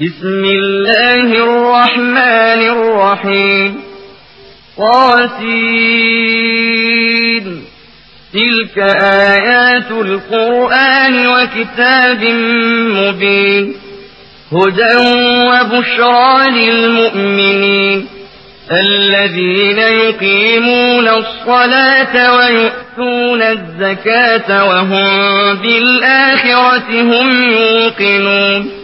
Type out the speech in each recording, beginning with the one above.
بسم الله الرحمن الرحيم. قاسين. تلك آيات القرآن وكتاب مبين. هدى وبشرى للمؤمنين. الذين يقيمون الصلاة ويؤتون الزكاة وهم بالآخرة هم يوقنون.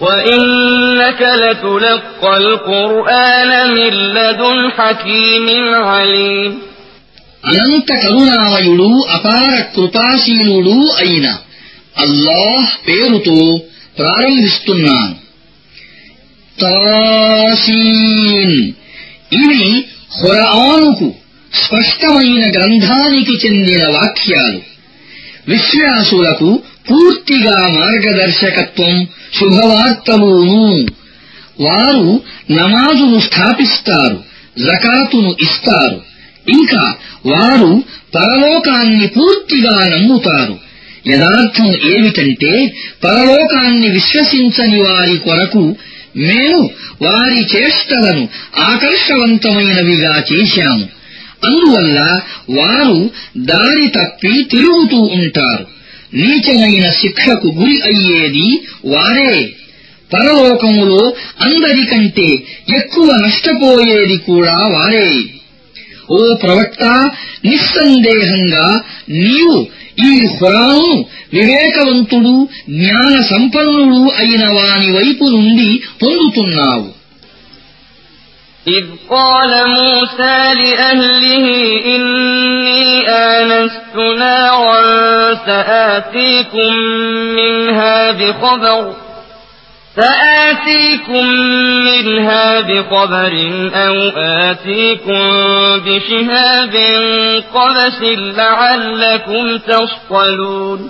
وإنك لتلقى القرآن من لدن حكيم عليم అనంత కరుణామయుడు అపార కృపాశీలుడు అయిన అల్లాహ్ పేరుతో ప్రారంభిస్తున్నాను తాసీన్ ఇవి ఖురానుకు స్పష్టమైన గ్రంథానికి చెందిన వాక్యాలు విశ్వాసులకు పూర్తిగా మార్గదర్శకత్వం శుభవార్తలూను వారు నమాజును స్థాపిస్తారు జకాతును ఇస్తారు. ఇంకా వారు పరలోకాన్ని పూర్తిగా నమ్ముతారు. యథార్థం ఏమిటంటే పరలోకాన్ని విశ్వసించని వారి కొరకు మేము వారి చేష్టలను ఆకర్షవంతమైనవిగా చేశాము. అందువల్ల వారు దారి తప్పి తిరుగుతూ ఉంటారు. నీచమైన శిక్షకు గురి అయ్యేది వారే. పరలోకములో అందరికంటే ఎక్కువ నష్టపోయేది కూడా వారే. ఓ ప్రవక్త నిస్సందేహంగా నీవు ఈ హురాను వివేకవంతుడు జ్ఞాన సంపన్నుడు అయిన వాని వైపు నుండి పొందుతున్నావు. إذ قال موسى لأهله إني آنست نارا سآتيكم منها بخبر سآتيكم منها بخبر أو آتيكم بشهاب قبس لعلكم تصطلون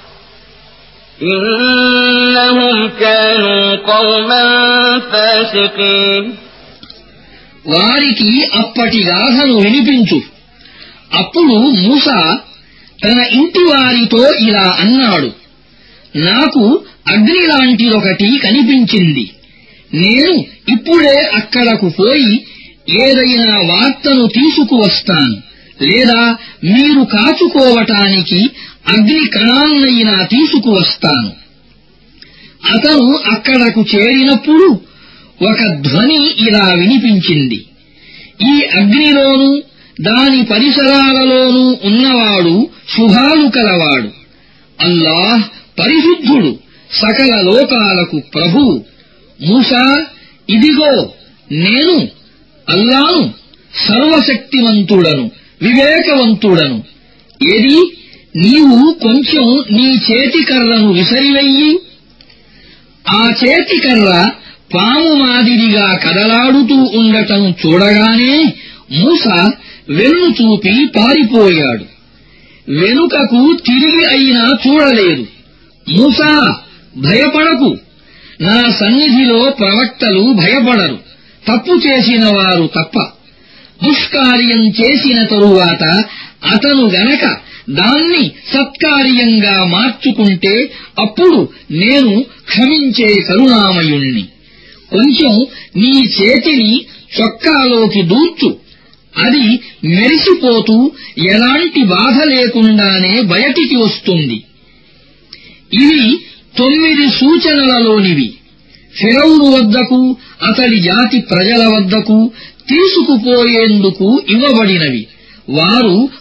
إنهم كانوا قوما فاسقين వారికి అప్పటి గాథను వినిపించు అప్పుడు మూస తన ఇంటి వారితో ఇలా అన్నాడు నాకు అగ్ని లాంటిదొకటి కనిపించింది నేను ఇప్పుడే అక్కడకు పోయి ఏదైనా వార్తను తీసుకువస్తాను లేదా మీరు కాచుకోవటానికి అగ్ని కణాలనైనా తీసుకువస్తాను. అతను అక్కడకు చేరినప్పుడు ఒక ధ్వని ఇలా వినిపించింది. ఈ అగ్నిలోనూ దాని పరిసరాలలోనూ ఉన్నవాడు శుభాలు కలవాడు. అల్లాహ్ పరిశుద్ధుడు సకల లోకాలకు ప్రభు. మూసా ఇదిగో నేను అల్లాను సర్వశక్తివంతుడను వివేకవంతుడను. ఏది? నీవు కొంచెం నీ చేతికర్రను విసరివెయ్యి ఆ చేతికర్ర పాము మాదిరిగా కదలాడుతూ ఉండటం చూడగానే మూస వెన్ను చూపి పారిపోయాడు. వెనుకకు తిరిగి అయినా చూడలేదు. మూసా భయపడకు. నా సన్నిధిలో ప్రవక్తలు భయపడరు. తప్పు చేసిన వారు తప్ప. దుష్కార్యం చేసిన తరువాత అతను గనక దాన్ని సత్కార్యంగా మార్చుకుంటే అప్పుడు నేను క్షమించే కరుణామయుణ్ణి. కొంచెం నీ చేతిని చొక్కాలోకి దూర్చు. అది మెరిసిపోతూ ఎలాంటి బాధ లేకుండానే బయటికి వస్తుంది. ఇవి తొమ్మిది సూచనలలోనివి. ఫిరౌను వద్దకు అతడి జాతి ప్రజల వద్దకు తీసుకుపోయేందుకు ఇవ్వబడినవి. వారు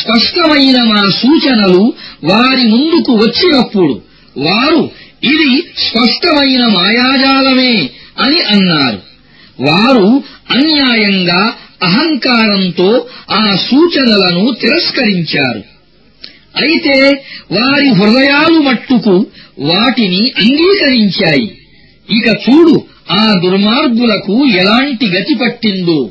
స్పష్టమైన మా సూచనలు వారి ముందుకు వచ్చినప్పుడు వారు ఇది స్పష్టమైన మాయాజాలమే అని అన్నారు. వారు అన్యాయంగా అహంకారంతో ఆ సూచనలను తిరస్కరించారు. అయితే వారి హృదయాలు మట్టుకు వాటిని అంగీకరించాయి. ఇక చూడు ఆ దుర్మార్గులకు ఎలాంటి గతి పట్టిందో.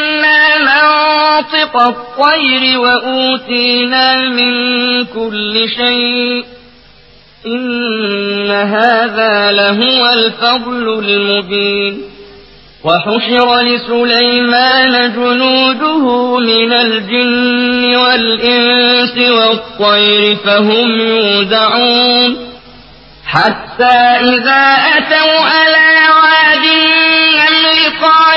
منطق الطير وأوتينا من كل شيء. إن هذا لهو الفضل المبين. وحشر لسليمان جنوده من الجن والإنس والطير فهم يودعون. حتى إذا أتوا على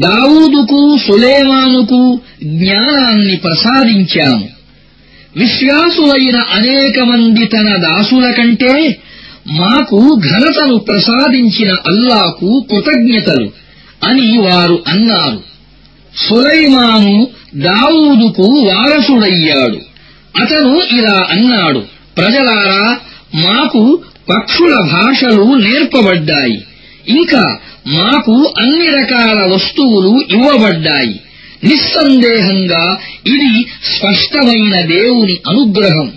దావూదుకు సులేమానుకు జ్ఞానాన్ని ప్రసాదించాము. విశ్వాసులైన అనేక మంది తన దాసుల కంటే మాకు ఘనతను ప్రసాదించిన అల్లాకు కృతజ్ఞతలు అని వారు అన్నారు. సులైమాను దావూదుకు వారసుడయ్యాడు. అతను ఇలా అన్నాడు ప్రజలారా మాకు పక్షుల భాషలు నేర్పబడ్డాయి. ఇంకా మాకు అన్ని రకాల వస్తువులు ఇవ్వబడ్డాయి. నిస్సందేహంగా ఇది స్పష్టమైన దేవుని అనుగ్రహం.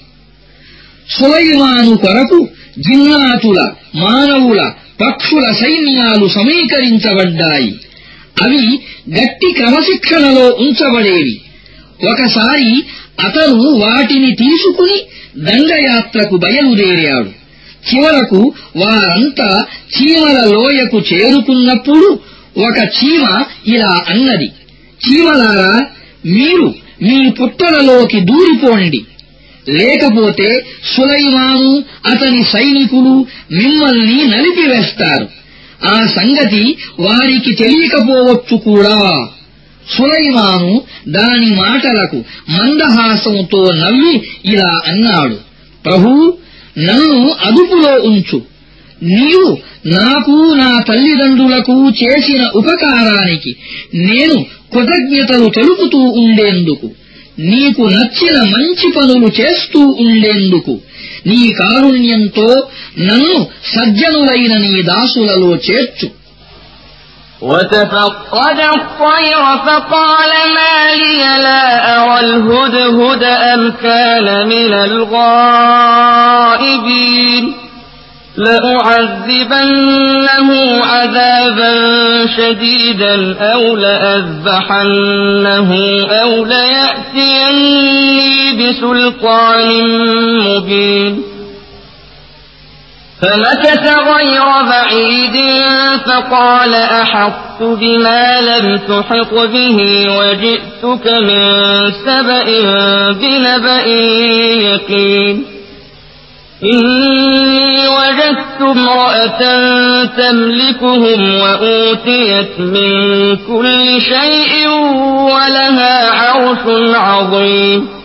సులైమాను కొరకు జిన్నాతుల మానవుల పక్షుల సైన్యాలు సమీకరించబడ్డాయి. అవి గట్టి క్రమశిక్షణలో ఉంచబడేవి. ఒకసారి అతను వాటిని తీసుకుని దండయాత్రకు బయలుదేరాడు. చివరకు వారంతా చీమల లోయకు చేరుకున్నప్పుడు ఒక చీమ ఇలా అన్నది. చీమలారా మీరు మీ పుట్టలలోకి దూరిపోండి. లేకపోతే సులైమాను అతని సైనికులు మిమ్మల్ని నలిపివేస్తారు. ఆ సంగతి వారికి తెలియకపోవచ్చు కూడా. సులైమాను దాని మాటలకు మందహాసంతో నవ్వి ఇలా అన్నాడు. ప్రభూ నన్ను అదుపులో ఉంచు. నీవు నాకు నా తల్లిదండ్రులకు చేసిన ఉపకారానికి నేను కృతజ్ఞతలు తెలుపుతూ ఉండేందుకు నీకు నచ్చిన మంచి పనులు చేస్తూ ఉండేందుకు నీ కారుణ్యంతో నన్ను సజ్జనులైన నీ దాసులలో చేర్చు. وتفقد الطير فقال ما لي لا أرى الهدهد أم كان من الغائبين. لأعذبنه عذابا شديدا أو لأذبحنه أو ليأتيني بسلطان مبين. فمكث غير بعيد فقال أحطت بما لم تحط به وجئتك من سبأ بنبأ يقين. إني وجدت امرأة تملكهم وأوتيت من كل شيء ولها عرش عظيم.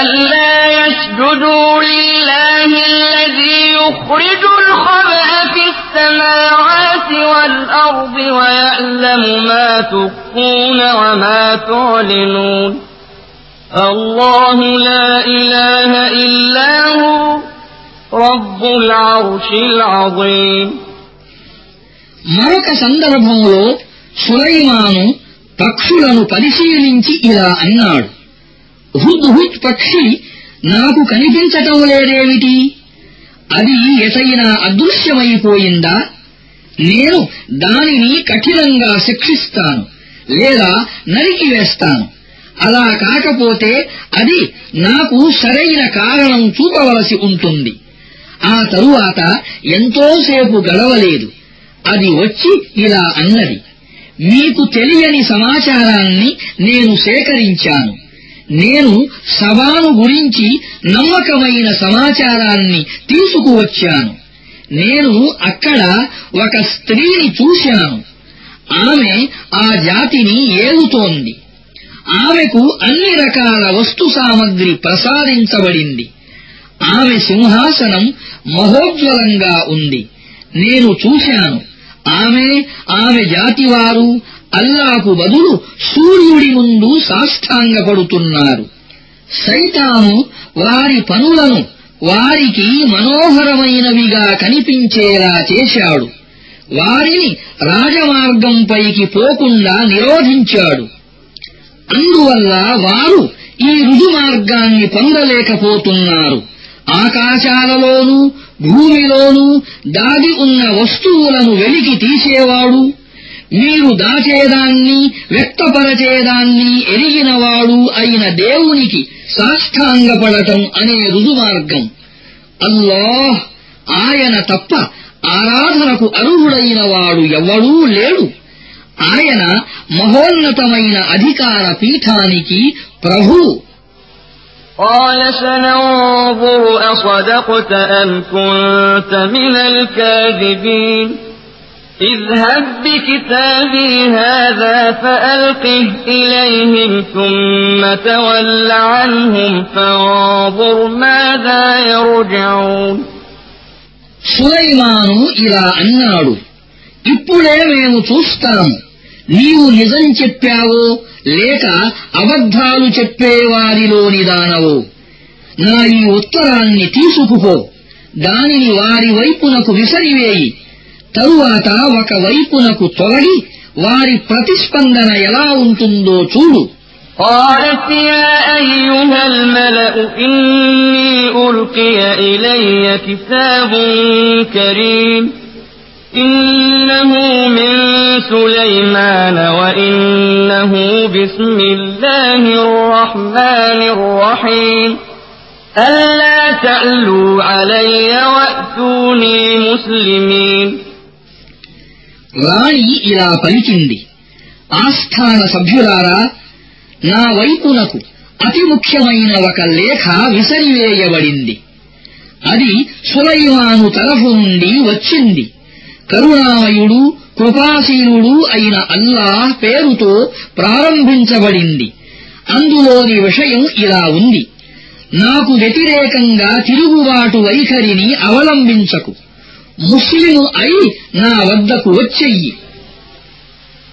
ألا يسجدوا لله الذي يخرج الخبأ في السماوات والأرض ويعلم ما تخفون وما تعلنون الله لا إله إلا هو رب العرش العظيم మరొక సందర్భంలో సులైమాను పక్షులను పరిశీలించి ఇలా అన్నాడు హుద్ హుద్ పక్షి నాకు కనిపించటం లేదేమిటి? అది ఎసైనా అదృశ్యమైపోయిందా? నేను దానిని కఠినంగా శిక్షిస్తాను లేదా నరికివేస్తాను. అలా కాకపోతే అది నాకు సరైన కారణం చూపవలసి ఉంటుంది. ఆ తరువాత ఎంతోసేపు గడవలేదు. అది వచ్చి ఇలా అన్నది. మీకు తెలియని సమాచారాన్ని నేను సేకరించాను. నేను సవాను గురించి నమ్మకమైన సమాచారాన్ని తీసుకువచ్చాను. నేను అక్కడ ఒక స్త్రీని చూశాను. ఆమె ఆ జాతిని ఏలుతోంది. ఆమెకు అన్ని రకాల వస్తు సామగ్రి ప్రసాదించబడింది. ఆమె సింహాసనం మహోజ్వలంగా ఉంది. నేను చూశాను. ఆమె ఆమె జాతివారు అల్లాకు బదులు సూర్యుడి ముందు సాష్టాంగపడుతున్నారు. సైతాను వారి పనులను వారికి మనోహరమైనవిగా కనిపించేలా చేశాడు. వారిని రాజమార్గంపైకి పోకుండా నిరోధించాడు. అందువల్ల వారు ఈ రుజుమార్గాన్ని పొందలేకపోతున్నారు. ఆకాశాలలోనూ భూమిలోనూ దాగి ఉన్న వస్తువులను వెలికి తీసేవాడు మీరు దాచేదాన్ని వ్యక్తపరచేదాన్ని ఎరిగినవాడు అయిన దేవునికి సాష్టాంగపడటం అనే రుజుమార్గం అల్లాహ్ ఆయన తప్ప ఆరాధనకు అర్హుడైన వాడు ఎవ్వడూ లేడు ఆయన మహోన్నతమైన అధికార పీఠానికి ప్రభు قال سننظر أصدقت أم كنت من الكاذبين اذهب بكتابي هذا فألقه إليهم ثم تول عنهم فانظر ماذا يرجعون సులైమాను ఇలా అన్నాడు ఇప్పుడే మేము చూస్తాము నీవు నిజం చెప్పావో లేక అబద్ధాలు చెప్పేవారిలోని దానవో నా ఈ ఉత్తరాన్ని తీసుకుపో దానిని వారి వైపునకు విసరివేయి తరువాత ఒకవైపునకు తొలగి వారి ప్రతిస్పందన ఎలా ఉంటుందో చూడు. قالت يا أيها الملأ إني ألقي إلي كتاب كريم. إنه من سليمان وإنه بسم الله الرحمن الرحيم. ألا تعلوا علي وأتوني مسلمين. రాణి ఇలా పలికింది. ఆస్థాన సభ్యులారా నా వైపునకు అతి ముఖ్యమైన ఒక లేఖ విసరివేయబడింది. అది సులైమాను తరఫు నుండి వచ్చింది. కరుణామయుడు కృపాశీలుడు అయిన అల్లాహ్ పేరుతో ప్రారంభించబడింది. అందులోని విషయం ఇలా ఉంది. నాకు వ్యతిరేకంగా తిరుగుబాటు వైఖరిని అవలంబించకు. ముస్లిము అయి నా వద్దకు వచ్చెయ్యి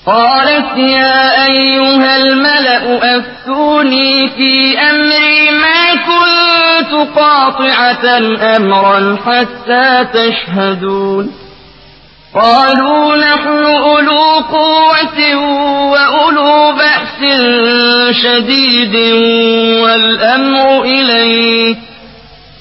قالت يا أيها الملأ أفتوني في أمري ما كنت قاطعة أمرا حتى تشهدون قالوا نحن أولو قوة وأولو بأس شديد والأمر إليك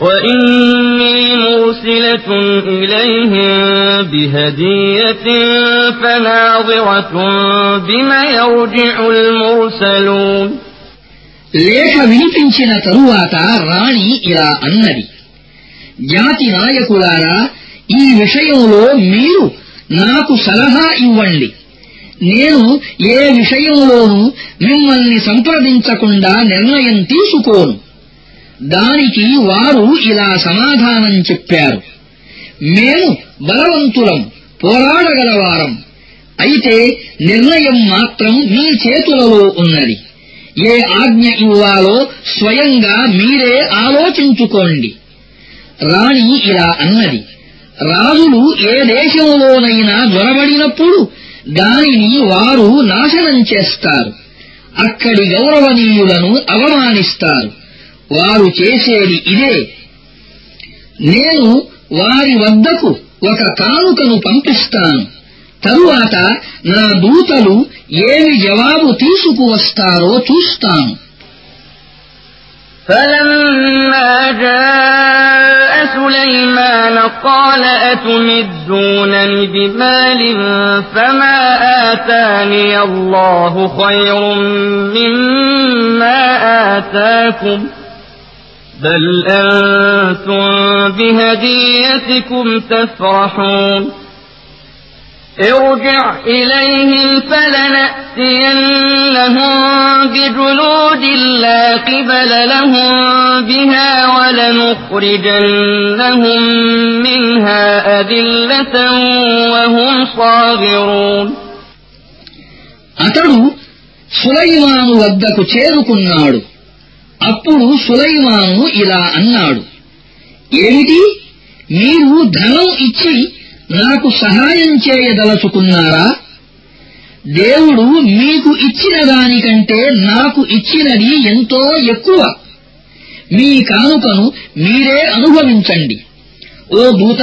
وإني مرسلة إليهم بهدية فناظرة بما يرجع المرسلون లేఖ వినిపించిన తరువాత రాణి ఇలా అన్నది జాతి నాయకులారా ఈ విషయంలో మీరు నాకు సలహా ఇవ్వండి నేను ఏ విషయంలోనూ మిమ్మల్ని సంప్రదించకుండా నిర్ణయం తీసుకోను దానికి వారు ఇలా సమాధానం చెప్పారు. మేము బలవంతులం పోరాడగలవారం. అయితే నిర్ణయం మాత్రం మీ చేతులలో ఉన్నది. ఏ ఆజ్ఞ ఇవ్వాలో స్వయంగా మీరే ఆలోచించుకోండి. రాణి ఇలా అన్నది. రాజులు ఏ దేశంలోనైనా జొరబడినప్పుడు దానిని వారు నాశనం చేస్తారు. అక్కడి గౌరవనీయులను అవమానిస్తారు. వారు చేసేది ఇదే నేను వారి వద్దకు ఒక కానుకను పంపిస్తాను తరువాత నా దూతలు ఏమి జవాబు తీసుకువస్తారో చూస్తాను فلما جاء سليمان قال أتمدونني بمال فما آتاني الله خير مما آتاكم بل أنتم بهديتكم تفرحون ارجع إليهم فلنأتينهم بجنود لا قبل لهم بها ولنخرجنهم منها أذلة وهم صاغرون అతడు సులైమాను వద్దకు చేరుకున్నాడు అప్పుడు సులైమాను ఇలా అన్నాడు ఏమిటి? మీరు ధనం ఇచ్చి నాకు సహాయం చేయదలుచుకున్నారా? దేవుడు మీకు ఇచ్చిన దానికంటే నాకు ఇచ్చినది ఎంతో ఎక్కువ. మీ కానుకను మీరే అనుభవించండి. ఓ దూత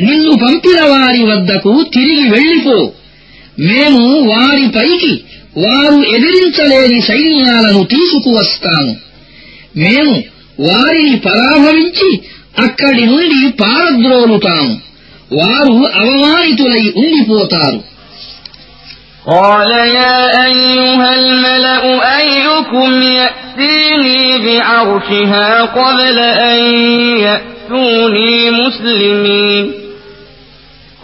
నిన్ను పంపిన వారి వద్దకు తిరిగి వెళ్ళిపో. మేము వారిపైకి వారు ఎదిరించలేని సైన్యాలను తీసుకువస్తాము. మేము వారిని పరాభవించి అక్కడి నుండి పారద్రోలుతాము. వారు అవమానితులై ఉండిపోతారు. قال يا أيها الملأ أيكم يأتيني بعرشها قبل أن يأتوني مسلمين.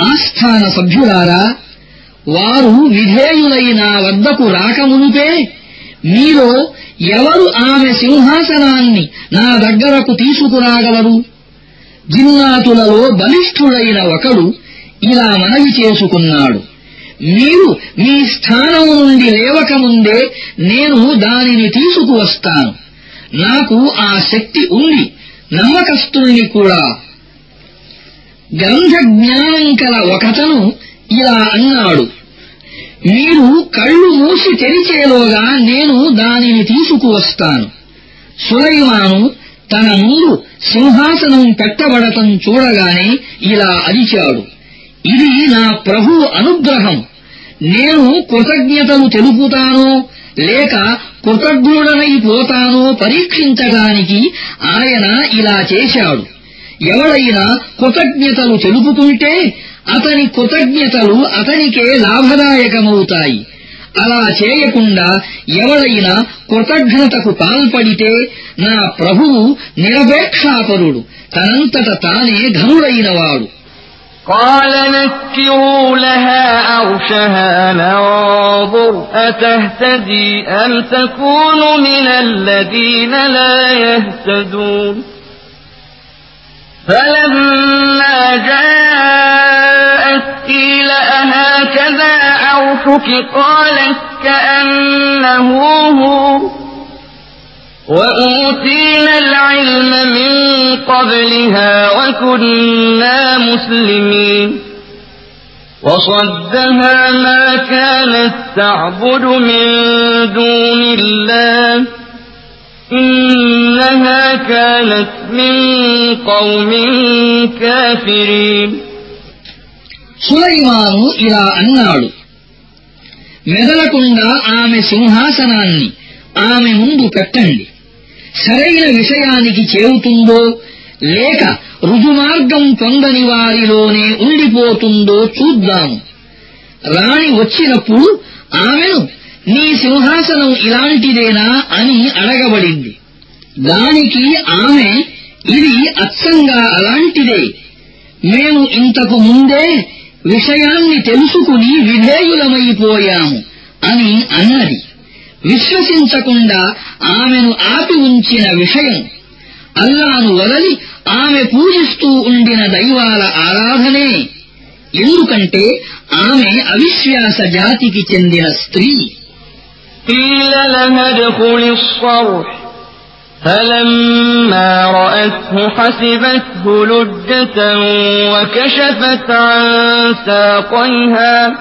ఆస్థాన సభ్యులారా వారు విధేయులైన వద్దకు రాకమునుపే మీలో ఎవరు ఆమె సింహాసనాన్ని నా దగ్గరకు తీసుకురాగలరు? జిన్నాతులలో బలిష్ఠుడైన ఒకడు ఇలా మనవి చేసుకున్నాడు. మీరు మీ స్థానం నుండి లేవకముందే నేను దానిని తీసుకువస్తాను. నాకు ఆ శక్తి ఉంది. నమ్మకస్తుల్ని కూడా గ్రంథ జ్ఞానం కల ఒకతను ఇలా అన్నాడు. మీరు కళ్ళు మూసి తెరిచేలోగా నేను దానిని తీసుకువస్తాను. సులైమాను తన ముందు సింహాసనం పెట్టబడటం చూడగానే ఇలా అరిచాడు. ఇది నా ప్రభు అనుగ్రహం. నేను కృతజ్ఞతలు తెలుపుతానో లేక కృతజ్ఞుడనైపోతానో పరీక్షించడానికి ఆయన ఇలా చేశాడు. ఎవడైనా కృతజ్ఞతలు తెలుపుకుంటే అతని కృతజ్ఞతలు అతనికే లాభదాయకమవుతాయి అలా చేయకుండా ఎవడైనా కృతజ్ఞతకు పాల్పడితే నా ప్రభువు నిరపేక్షాపరుడు తనంతట తానే ధనుడైనవాడు قال نكروا لها عرشها ننظر أتهتدي أم تكون من الذين لا يهتدون فلما جاءت قيل أهكذا عرشك؟ قالت كأنه هو. وأوتينا العلم من قبلها وكنا مسلمين. وصدها ما كانت تعبد من دون الله. إنها كانت من قوم كافرين సులైమాను ఇలా అన్నాడు మెదలకుండా ఆమె సింహాసనాన్ని ఆమె ముందు పెట్టండి సరైన విషయానికి చేరుతుందో లేక రుజుమార్గం పొందని వారిలోనే ఉండిపోతుందో చూద్దాము రాణి వచ్చినప్పుడు ఆమెను నీ సింహాసనం ఇలాంటిదేనా అని అడగబడింది. దానికి ఆమె ఇది అచ్చంగా అలాంటిదే. మేము ఇంతకు ముందే విషయాన్ని తెలుసుకుని విధేయులమైపోయాము అని అన్నది. విశ్వసించకుండా ఆమెను ఆపి ఉంచిన విషయం. అల్లాను వదలి ఆమె పూజిస్తూ ఉండిన దైవాల ఆరాధనే. ఎందుకంటే ఆమె అవిశ్వాస జాతికి చెందిన స్త్రీ. قيل لها ادخل الصرح. فلما رأته حسبته لجة وكشفت عن ساقيها.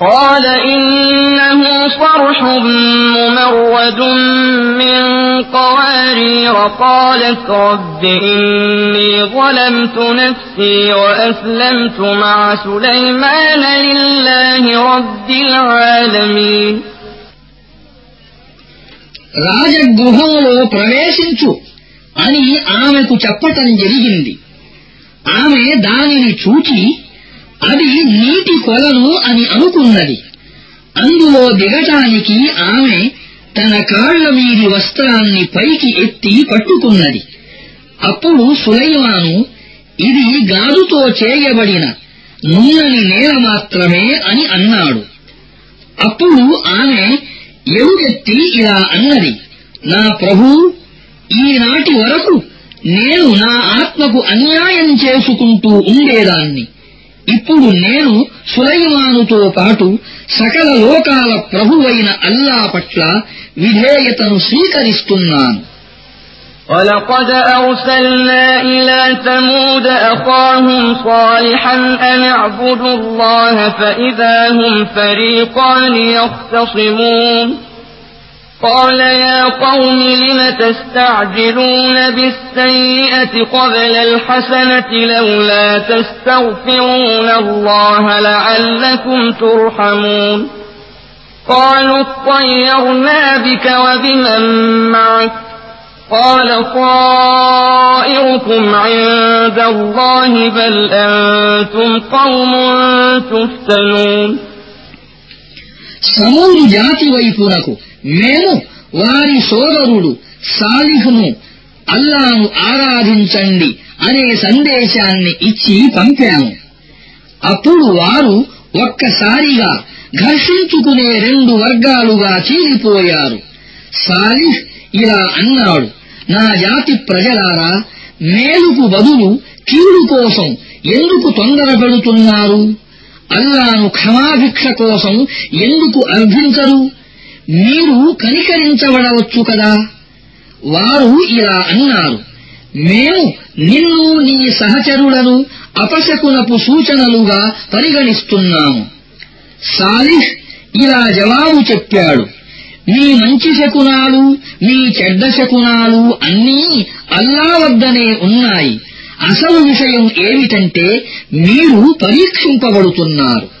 قال إنه صرح ممرد من قوارير قالت رب إني ظلمت نفسي وأسلمت مع سليمان لله رب العالمين రాజగృహంలో ప్రవేశించు అని ఆమెకు చెప్పటం జరిగింది ఆమె దానిని చూచి అది నీటి కొలను అని అనుకున్నది. అందులో దిగటానికి ఆమె తన కాళ్ళ మీది వస్త్రాన్ని పైకి ఎత్తి పట్టుకున్నది. అప్పుడు సులైమాను ఇది గాజుతో చేయబడిన నూనెని నేల మాత్రమే అని అన్నాడు. అప్పుడు ఆమె ఎరుగెత్తి ఇలా అన్నది నా ప్రభూ ఈనాటి వరకు నేను నా ఆత్మకు అన్యాయం చేసుకుంటూ ఉండేదాన్ని. ఇప్పుడు నేను సులైమానుతో పాటు సకల లోకాల ప్రభువైన అల్లా పట్ల విధేయతను స్వీకరిస్తున్నాను ولقد أرسلنا إلى ثمود أخاهم صالحا أن اعبدوا الله فإذا هم فريقان يختصمون قال يا قوم لم تستعجلون بالسيئة قبل الحسنة لولا تستغفرون الله لعلكم ترحمون قالوا اطيرنا بك وبمن معك قال طائركم عند الله بل أنتم قوم تفتنون సమూరు జాతి వైపునకు మేము వారి సోదరుడు సాలిహును అల్లాను ఆరాధించండి అనే సందేశాన్ని ఇచ్చి పంపాము. అప్పుడు వారు ఒక్కసారిగా ఘర్షించుకునే రెండు వర్గాలుగా చీలిపోయారు. సాలిహ్ ఇలా అన్నాడు నా జాతి ప్రజలారా మేలుకు బదులు కీడు కోసం ఎందుకు తొందరపడుతున్నారు? అల్లాను క్షమాభిక్ష కోసం ఎందుకు అర్థించరు మీరు కనికరించబడవచ్చు కదా? వారు ఇలా అన్నారు మేము నిన్ను నీ సహచరులను అపశకునపు సూచనలుగా పరిగణిస్తున్నాము. సాలిహ్ ఇలా జవాబు చెప్పాడు మీ మంచి శకునాలు మీ చెడ్డ శకునాలు అన్నీ అల్లా వద్దనే ఉన్నాయి. అసలు విషయం ఏమిటంటే మీరు పరీక్షింపబడుతున్నారు.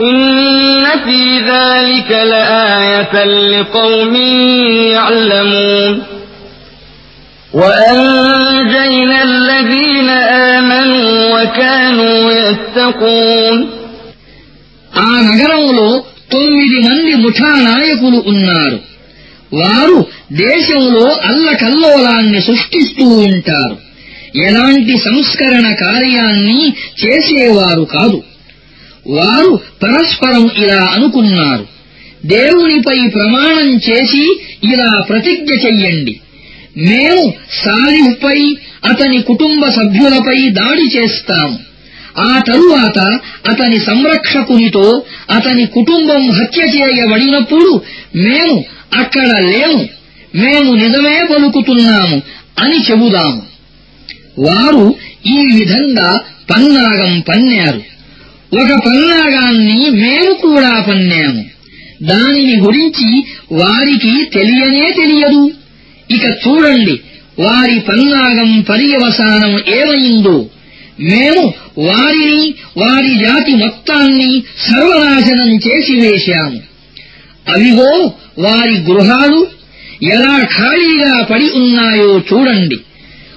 إن في ذلك لآية لقوم يعلمون وأنجينا الذين آمنوا وكانوا يتقون ఆ నగరంలో తొమ్మిది మంది ముఠా నాయకులు ఉన్నారు వారు దేశంలో అల్లకల్లోలాన్ని సృష్టిస్తూ ఉంటారు ఎలాంటి సంస్కరణ కార్యాన్ని చేసేవారు కాదు వారు పరస్పరం ఇలా అనుకున్నారు. దేవునిపై ప్రమాణం చేసి ఇలా ప్రతిజ్ఞ చెయ్యండి. మేము సాలిహ్పై అతని కుటుంబ సభ్యులపై దాడి చేస్తాము. ఆ తరువాత అతని సంరక్షకునితో అతని కుటుంబం హత్య చేయబడినప్పుడు మేము అక్కడ లేము. మేము నిజమే పలుకుతున్నాము అని చెబుదాము. వారు ఈ విధంగా పన్నాగం పన్నారు. ఒక పన్నాగాన్ని మేము కూడా పన్నాము. దానిని గురించి వారికి తెలియనే తెలియదు. ఇక చూడండి వారి పన్నాగం పర్యవసానం ఏమైందో. మేము వారిని వారి జాతి మొత్తాన్ని సర్వనాశనం చేసివేశాము అవిగో వారి గృహాలు ఎలా ఖాళీగా పడి ఉన్నాయో చూడండి.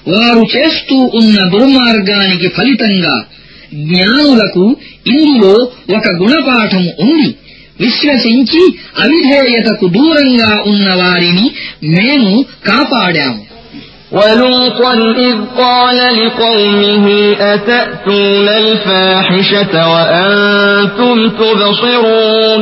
వారు చేస్తూ ఉన్న దుర్మార్గానికి ఫలితంగా జ్ఞానులకు ఇందులో ఒక గుణపాఠం ఉంది విశ్వసించి అవిధేయతకు దూరంగా ఉన్న వారిని మేము కాపాడాము ولوطا إذ قال لقومه أتأتون الفاحشة وأنتم تبصرون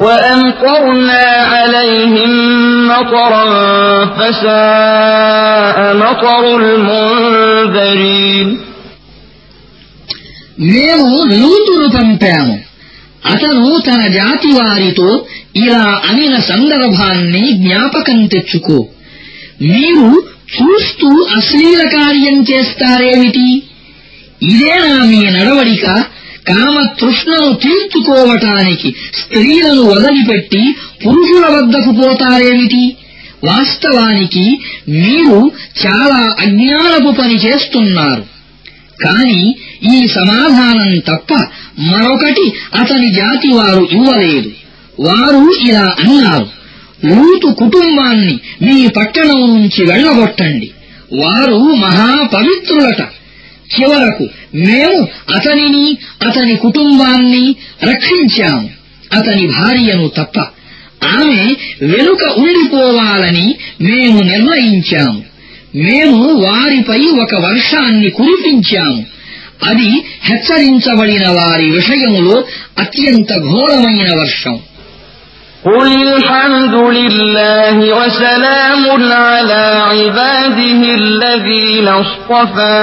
وأمطرنا عليهم مطرا فساء مطر المنذرين మేము లూతును పంపాము అతను తన జాతి వారితో ఇలా అనిన సందర్భాన్ని జ్ఞాపకం తెచ్చుకో మీరు చూస్తూ అశ్లీల కార్యం చేస్తారేమిటి ఇదేనా మీ నడవడిక కామతృష్ణను తీర్చుకోవటానికి స్త్రీలను వదిలిపెట్టి పురుషుల వద్దకు పోతారేమిటి? వాస్తవానికి మీరు చాలా అజ్ఞానపు పని చేస్తున్నారు. కాని ఈ సమాధానం తప్ప మరొకటి అతని జాతి వారు ఇవ్వలేదు. వారు ఇలా అన్నారు లూతు కుటుంబాన్ని మీ పట్టణం నుంచి వెళ్ళగొట్టండి వారు మహాపవిత్రులట. చివరకు మేము అతనిని అతని కుటుంబాన్ని రక్షించాము అతని భార్యను తప్ప ఆమె వెనుక ఉండిపోవాలని మేము నిర్ణయించాము మేము వారిపై ఒక వర్షాన్ని కురిపించాము అది హెచ్చరించబడిన వారి విషయంలో అత్యంత ఘోరమైన వర్షం قل الحمد لله وسلام على عباده الذين اصطفى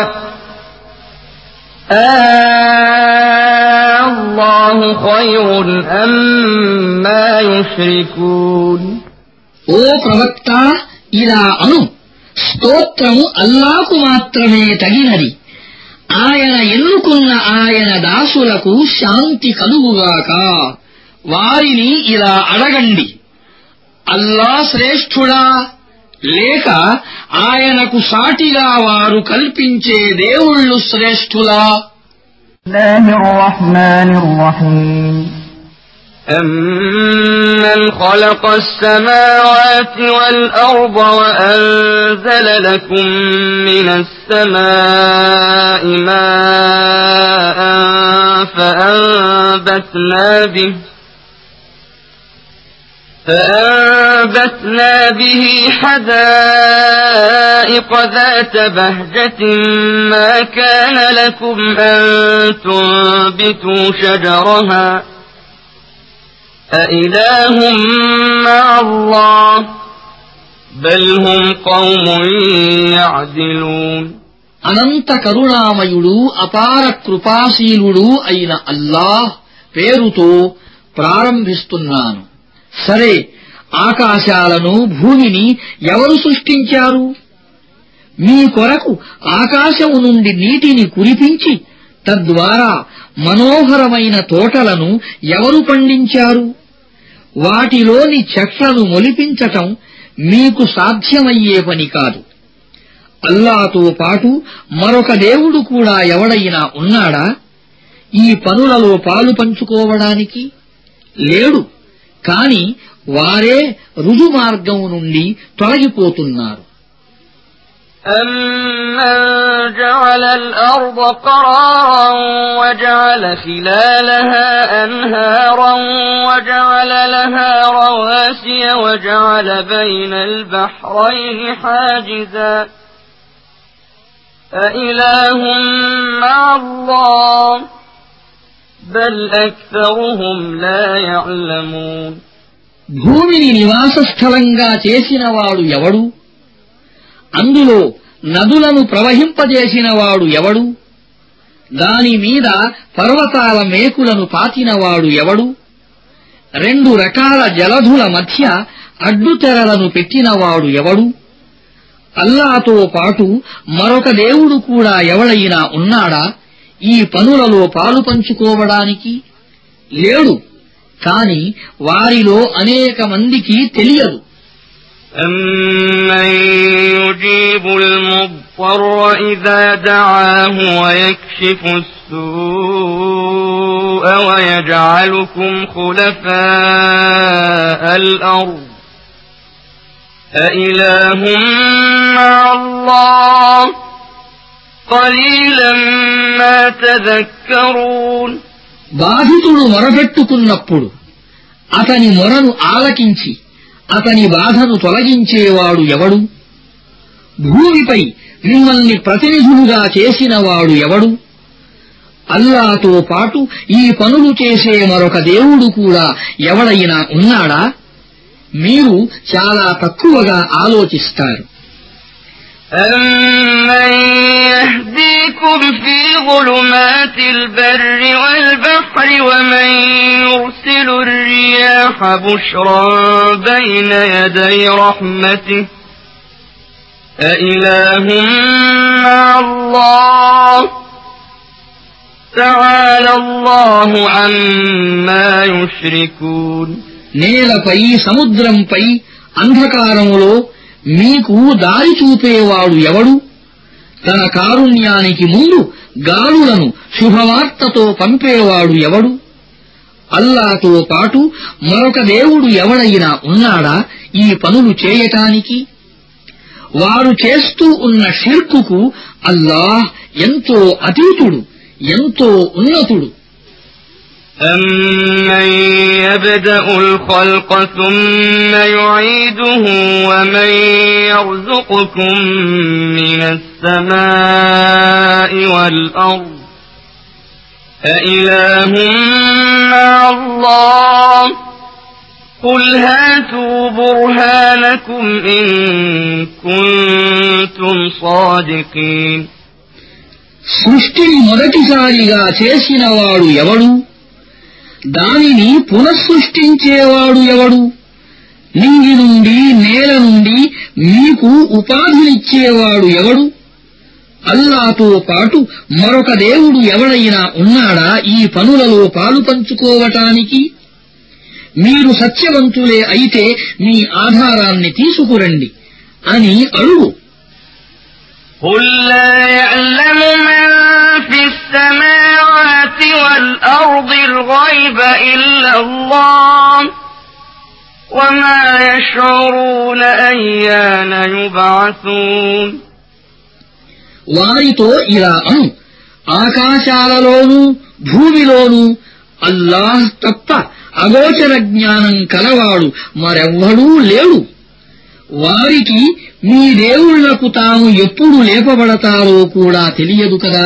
الله خير أما يشركون ఓ ప్రవక్త ఇలా అను స్తోత్రము అల్లాకు మాత్రమే తగినది ఆయన ఎన్నుకున్న ఆయన దాసులకు శాంతి కలుగుగాక వారిని ఇలా అడగండి అల్లా శ్రేష్ఠుడా లేక ఆయనకు సాటిగా వారు కల్పించే దేవుళ్ళు శ్రేష్ఠులా الله الرحمن الرحيم أمن خلق السماوات والأرض وأنزل لكم من السماء ماء فأنبتنا به فأنبتنا به حدائق ذات بهجة ما كان لكم أن تنبتوا شجرها أإله مع الله بل هم قوم يعدلون అనంత కరుణామయుడు అపార కృపాశీలుడు అయిన అల్లాహ్ పేరుతో ప్రారంభిస్తున్నాను సరే ఆకాశాలను భూమిని ఎవరు సృష్టించారు? మీ కొరకు ఆకాశము నుండి నీటిని కురిపించి తద్వారా మనోహరమైన తోటలను ఎవరు పండించారు? వాటిలోని చెట్లను మొలిపించటం మీకు సాధ్యమయ్యే పని కాదు. అల్లాతో పాటు మరొక దేవుడు కూడా ఎవడైనా ఉన్నాడా? ఈ పనులలో పాలు పంచుకోవడానికి లేడు. కాని వారే రుజుమార్గం నుండి తొలగిపోతున్నారు أمن جعل الأرض قرارا وجعل خلالها أنهارا وجعل لها رواسي وجعل بين البحرين حاجزا أإله مع الله భూమిని నివాస స్థలంగా చేసినవాడు ఎవడు? అందులో నదులను ప్రవహింపజేసినవాడు ఎవడు? దాని మీద పర్వతాల మేకులను పాతినవాడు ఎవడు? రెండు రకాల జలధుల మధ్య అడ్డుతెరలను పెట్టినవాడు ఎవడు? అల్లాతో పాటు మరొక దేవుడు కూడా ఎవడైనా ఉన్నాడా? ఈ పనులలో పాలు పంచుకోవడానికి లేడు కాని వారిలో అనేక మందికి తెలియదు أمن يجيب المضطر إذا دعاه ويكشف السوء ويجعلكم خلفاء الأرض أإله مع الله قليلا ما تذكرون బాధితుడు మొరపెట్టుకున్నప్పుడు అతని మొరను ఆలకించి అతని బాధను తొలగించేవాడు ఎవడు? భూమిపై మిమ్మల్ని ప్రతినిధులుగా చేసినవాడు ఎవడు? అల్లాతో పాటు ఈ పనులు చేసే మరొక దేవుడు కూడా ఎవడైనా ఉన్నాడా? మీరు చాలా తక్కువగా ఆలోచిస్తారు. أمن يهديكم في ظلمات البر والبحر ومن يرسل الرياح بشرا بين يدي رحمته أإله مع الله تعالى الله عما يشركون నేలపై సముద్రంపై అంధకారములో మీకు దారి చూపేవాడు ఎవడు? తన కారుణ్యానికి ముందు గాలులను శుభవార్తతో పంపేవాడు ఎవడు? అల్లాతో పాటు మరొక దేవుడు ఎవడైనా ఉన్నాడా ఈ పనులు చేయటానికి? వారు చేస్తూ ఉన్న షిర్కుకు అల్లాహ్ ఎంతో అతీతుడు ఎంతో ఉన్నతుడు. أَمَّن يَبْدَأُ الْخَلْقَ ثُمَّ يُعِيدُهُ وَمَن يَرْزُقُكُم مِّنَ السَّمَاءِ وَالْأَرْضِ أَإِلَٰهٌ مَّعَ اللَّهِ قُلْ هَاتُوا بُرْهَانَكُمْ إِن كُنتُمْ صَادِقِينَ సృష్టిని మొదటిసారిగా చేసినవాడు ఎవడు దానిని పునఃసృష్టించేవాడు ఎవడు నింగి నుండి నేల నుండి మీకు ఉపాధినిచ్చేవాడు ఎవడు అల్లాతో పాటు మరొక దేవుడు ఎవడైనా ఉన్నాడా ఈ పనులలో పాలు పంచుకోవటానికి మీరు సత్యవంతులే అయితే మీ ఆధారాన్ని తీసుకురండి అని అడుగు قل لا يعلم من في السماوات والأرض الغيب إلا الله وما يشعرون أيان يبعثون వారితో ఇలా అను ఆకాశాలలోనూ భూమిలోనూ అల్లాహ్ తప్ప అగోచర జ్ఞానం కలవాడు మరెవ్వడూ లేడు వారికి మీ దేవుళ్లకు తాము ఎప్పుడు లేపబడతారో కూడా తెలియదు కదా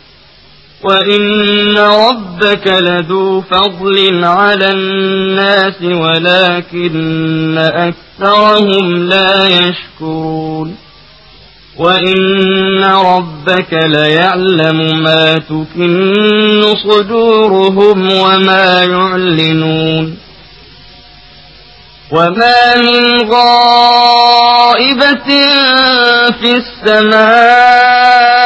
وإن ربك لذو فضل على الناس ولكن أكثرهم لا يشكرون وإن ربك ليعلم ما تكن صدورهم وما يعلنون وما من غائبة في السماء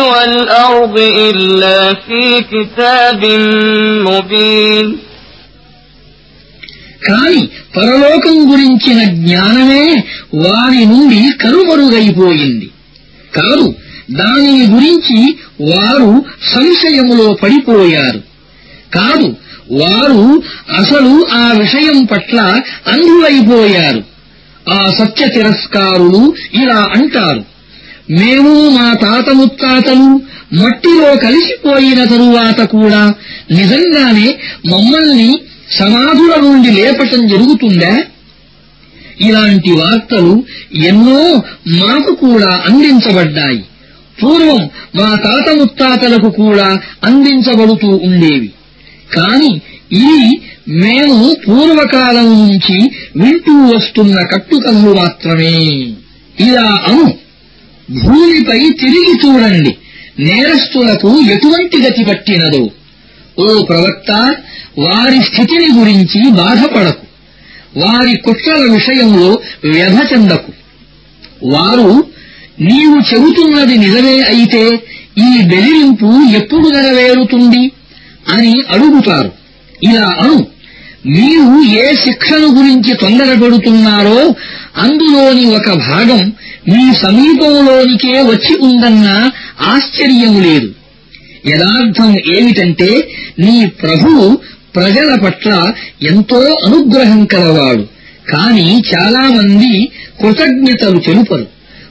والأرض إلا في كتاب مبين కాని పరలోకం గురించిన జ్ఞానమే వారి నుండి కనుమరుగైపోయింది కాదు దానిని గురించి వారు సంశయములో పడిపోయారు కాదు వారు అసలు ఆ విషయం పట్ల అంధులైపోయారు ఆ సత్య తిరస్కారులు ఇలా అంటారు మేము మా తాత ముత్తాతలు మట్టిలో కలిసిపోయిన తరువాత కూడా నిజంగానే మమ్మల్ని సమాధుల నుండి లేపటం జరుగుతుందా? ఇలాంటి వార్తలు ఎన్నో మాకు కూడా అందించబడ్డాయి. పూర్వం మా తాత ముత్తాతలకు కూడా అందించబడుతూ ఉండేవి. కాని ఇవి మేము పూర్వకాలం నుంచి వింటూ వస్తున్న కట్టుకథలు మాత్రమే. ఇలా అను. భూమిపై తిరిగి చూడండి. నేరస్తులకు ఎటువంటి గతి పట్టినదో. ఓ ప్రవక్త వారి స్థితిని గురించి బాధపడకు. వారి కుట్రల విషయంలో వ్యధ చెందకు. వారు నీవు చెబుతున్నది నిజమే అయితే ఈ బెదిరింపు ఎప్పుడు నెరవేరుతుంది అని అడుగుతారు. ఇలా అను. మీరు ఏ శిక్షను గురించి తొందరపడుతున్నారో అందులోని ఒక భాగం మీ సమీపంలోనికే వచ్చి ఉందన్న ఆశ్చర్యం లేదు. యథార్థం ఏమిటంటే నీ ప్రభువు ప్రజల పట్ల ఎంతో అనుగ్రహం కలవాడు. కాని చాలామంది కృతజ్ఞతలు తెలుపరు.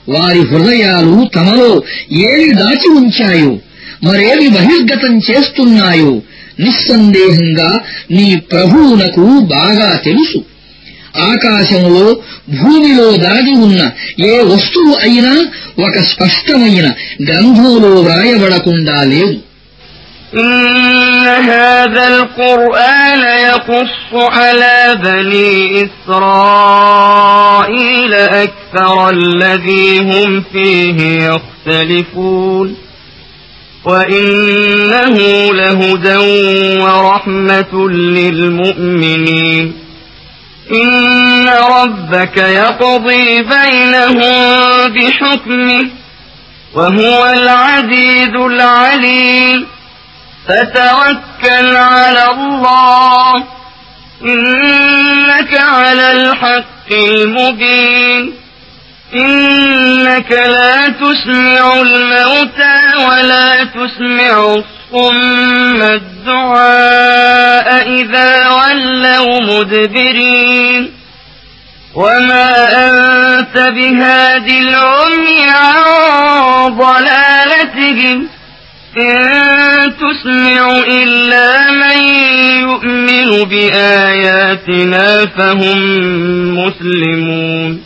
వారి హృదయాలు తమలో ఏవి దాచి ఉంచాయో మరేవి బహిర్గతం చేస్తున్నాయో నిస్సందేహంగా నీ ప్రభువునకు బాగా తెలుసు. ఆకాశంలో భూమిలో దాగి ఉన్న ఏ వస్తువు అయినా ఒక స్పష్టమైన గ్రంథంలో వ్రాయబడకుండా లేదు إن هذا القرآن يقص على بني إسرائيل أكثر الذي هم فيه يختلفون وإنه لهدى ورحمة للمؤمنين إن ربك يقضي بينهم بحكمه وهو العزيز العليم فتوكل على الله إنك على الحق المبين إنك لا تسمع الموتى ولا تسمع ثم الدعاء إذا ولوا مدبرين وما أنت بهاد العمي عن ضلالتهم إن تسمع إلا من يؤمن بآياتنا فهم مسلمون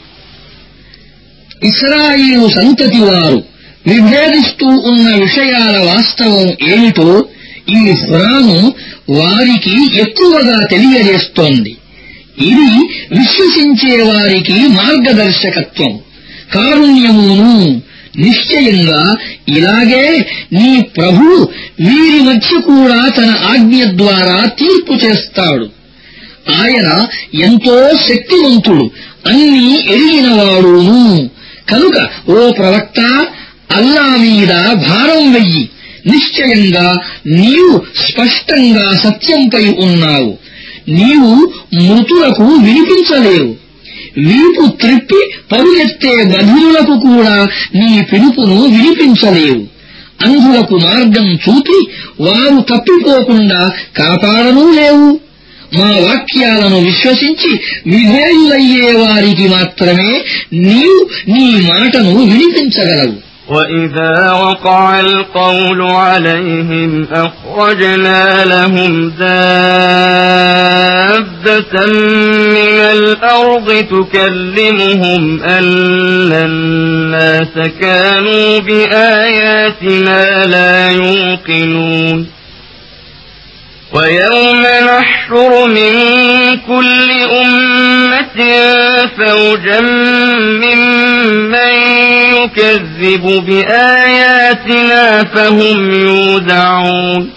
إسرائيل سنتتوارو విభేదిస్తూ ఉన్న విషయాల వాస్తవం ఏమిటో ఈ ఖురాను వారికి ఎక్కువగా తెలియజేస్తోంది. ఇది విశ్వసించే వారికి మార్గదర్శకత్వం. కారుణ్యమును నిశ్చయంగా ఇలాగే నీ ప్రభు వీరి మధ్య కూడా తన ఆజ్ఞ ద్వారా తీర్పు చేస్తాడు. ఆయన ఎంతో శక్తివంతుడు అన్నీ ఎరిగినవాడును. కనుక ఓ ప్రవక్త అల్లా మీద భారం వెయ్యి. నిశ్చయంగా నీవు స్పష్టంగా సత్యంపై ఉన్నావు. నీవు మృతులకు వినిపించలేవు. వీపు త్రిప్పి పరుగెత్తే బధిరులకు కూడా నీ పిలుపును వినిపించలేవు. అంధులకు మార్గం చూపి వారు తప్పిపోకుండా కాపాడనూ లేవు. మా వాక్యాలను విశ్వసించి విధేయులయ్యే వారికి మాత్రమే నీవు నీ మాటను వినిపించగలవు. وإذا وقع القول عليهم أخرجنا لهم دابة من الأرض تكلمهم أن الناس كانوا بآياتنا لا يوقنون ويوم نحشر من كل أمة فوجا ممن يكذب بآياتنا فهم يودعون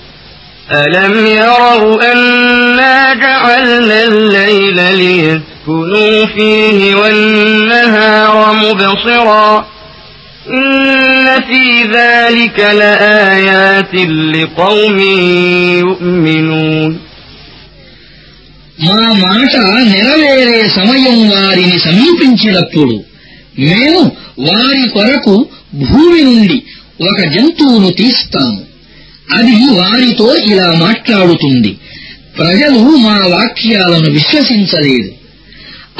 ألم يروا أنا جعلنا الليل ليسكنوا فيه والنهار مبصرا إن في ذلك لآيات لقوم يؤمنون మా మాట నెరవేరే సమయం వారిని సమీపించినప్పుడు మేము వారి కొరకు భూమి నుండి ఒక జంతువును తీస్తాము అది వారితో ఇలా మాట్లాడుతుంది. ప్రజలు మా వాక్యాలను విశ్వసించలేదు.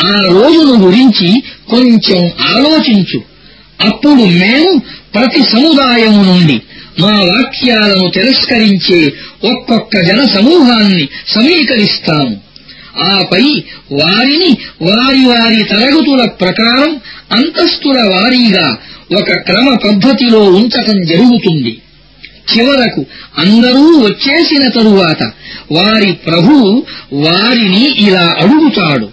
ఆ రోజును గురించి కొంచెం ఆలోచించు. అప్పుడు మేము ప్రతి సముదాయం నుండి మా వాక్యాలను తిరస్కరించే ఒక్కొక్క జన సమూహాన్ని సమీకరిస్తాము. ఆపై వారిని వారి వారి తరగతుల ప్రకారం అంతస్తుల వారీగా ఒక క్రమ పద్ధతిలో ఉంచటం జరుగుతుంది. చివరకు అందరూ వచ్చేసిన తరువాత వారి ప్రభువు వారిని ఇలా అడుగుతాడు.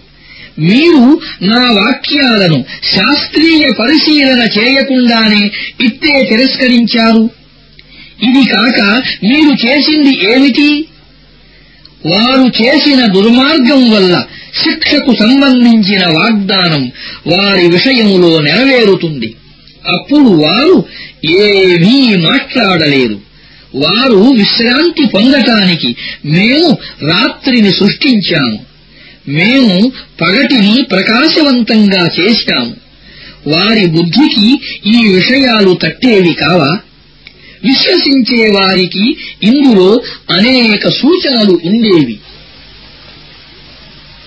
మీరు నా వాక్యాలను శాస్త్రీయ పరిశీలన చేయకుండానే ఇట్టే తిరస్కరించారు. ఇది కాక మీరు చేసింది ఏమిటి? వారు చేసిన దుర్మార్గం వల్ల శిక్షకు సంబంధించిన వాగ్దానం వారి విషయంలో నెరవేరుతుంది. అప్పుడు వారు ఏమీ మాట్లాడలేదు. వారు విశ్రాంతి పొందటానికి మేము రాత్రిని సృష్టించాము. మేము పగటిని ప్రకాశవంతంగా చేశాము వారి బుద్ధికి ఈ విషయాలు తట్టేవి కావా? విశ్వసించే వారికి ఇందులో అనేక సూచనలు ఉండేవి.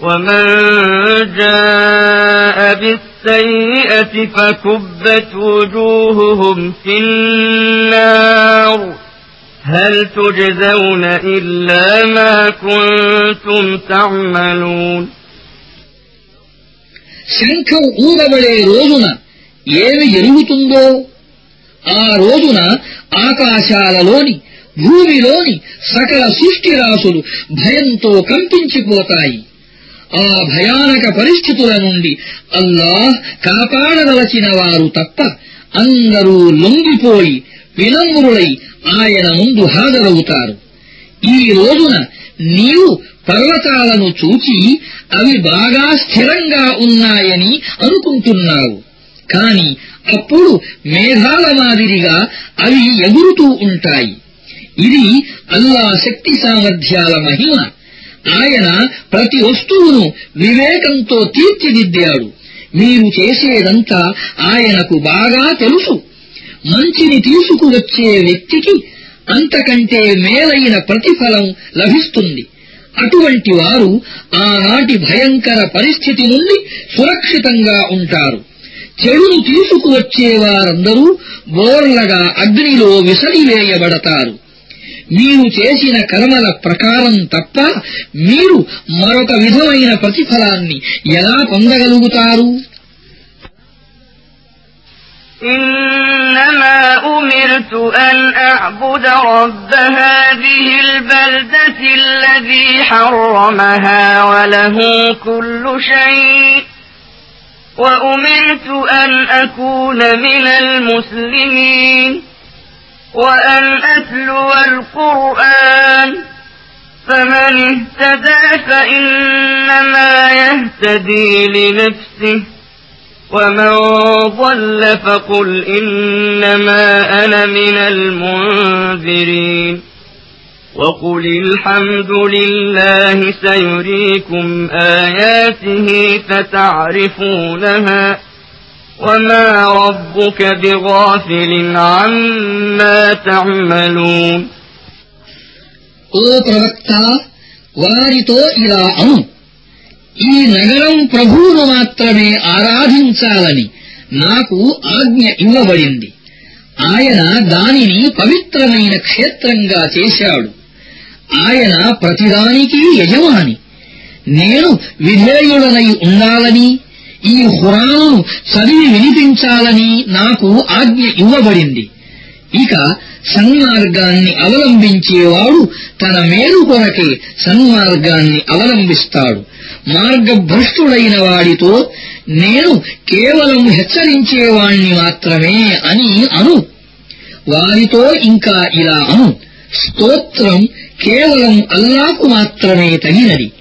ومن جاء بالسيئة فكبت وجوههم في النار هل تجزون إلا ما كنتم تعملون శంఖం ఊదబడే రోజున ఏమి జరుగుతుందో ఆ రోజున ఆకాశాలలోని భూమిలోని సకల సృష్టిరాశులు భయంతో కంపించిపోతాయి ఆ భయానక పరిస్థితుల నుండి అల్లాహ్ కాపాడదలచిన వారు తప్ప అందరూ లొంగిపోయి వినమ్రులై ఆయన ముందు హాజరవుతారు. ఈ రోజున నీవు పర్వతాలను చూచి అవి బాగా స్థిరంగా ఉన్నాయని అనుకుంటున్నావు. కాని అప్పుడు మేఘాల మాదిరిగా అవి ఎగురుతూ ఉంటాయి. ఇది అల్లా శక్తి సామర్థ్యాల మహిమ. ఆయన ప్రతి వస్తువును వివేకంతో తీర్చిదిద్దాడు. మీరు చేసేదంతా ఆయనకు బాగా తెలుసు. మంచిని తీసుకువచ్చే వ్యక్తికి అంతకంటే మేలైన ప్రతిఫలం లభిస్తుంది. అటువంటి వారు ఆనాటి భయంకర పరిస్థితి నుండి సురక్షితంగా ఉంటారు. చెడును తీసుకువచ్చే వారందరూ బోర్లగా అగ్నిలో విసరివేయబడతారు. మీరు చేసిన కర్మల ప్రకారం తప్ప మీరు మరొక విధమైన ప్రతిఫలాన్ని ఎలా పొందగలుగుతారు إنما أمرت أن أعبد رب هذه البلدة الذي حرمها وله كل شيء وأمرت أن أكون من المسلمين وأن أتلو القرآن فمن اهتدى فإنما يهتدي لنفسه ومن ضل فقل إنما أنا من المنذرين وقل الحمد لله سيريكم آياته فتعرفونها وما ربك بغافل عما تعملون ఓ ప్రవక్త వారితో ఇలా అను ఈ నగరం ప్రభువును మాత్రమే ఆరాధించాలని నాకు ఆజ్ఞ ఇవ్వబడింది ఆయన దానిని పవిత్రమైన క్షేత్రంగా చేశాడు ఆయన ప్రతిదానికి యజమాని నేను విధేయుడనై ఉండాలని ఈ హురాను చదివి వినిపించాలని నాకు ఆజ్ఞ ఇవ్వబడింది. ఇక సన్మార్గాన్ని అవలంబించేవాడు తన మేలు కొరకే సన్మార్గాన్ని అవలంబిస్తాడు. మార్గభ్రష్టుడైన వాడితో నేను కేవలం హెచ్చరించేవాణ్ణి మాత్రమే అని అను. వారితో ఇంకా ఇలా అను. స్తోత్రం కేవలం అల్లాకు మాత్రమే తగినది.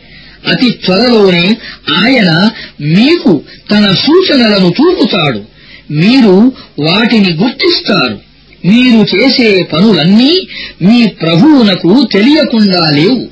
అతి త్వరలోనే ఆయన మీకు తన సూచనలను చూపుతాడు. మీరు వాటిని గుర్తిస్తారు. మీరు చేసే పనులన్నీ మీ ప్రభువునకు తెలియకుండా లేవు.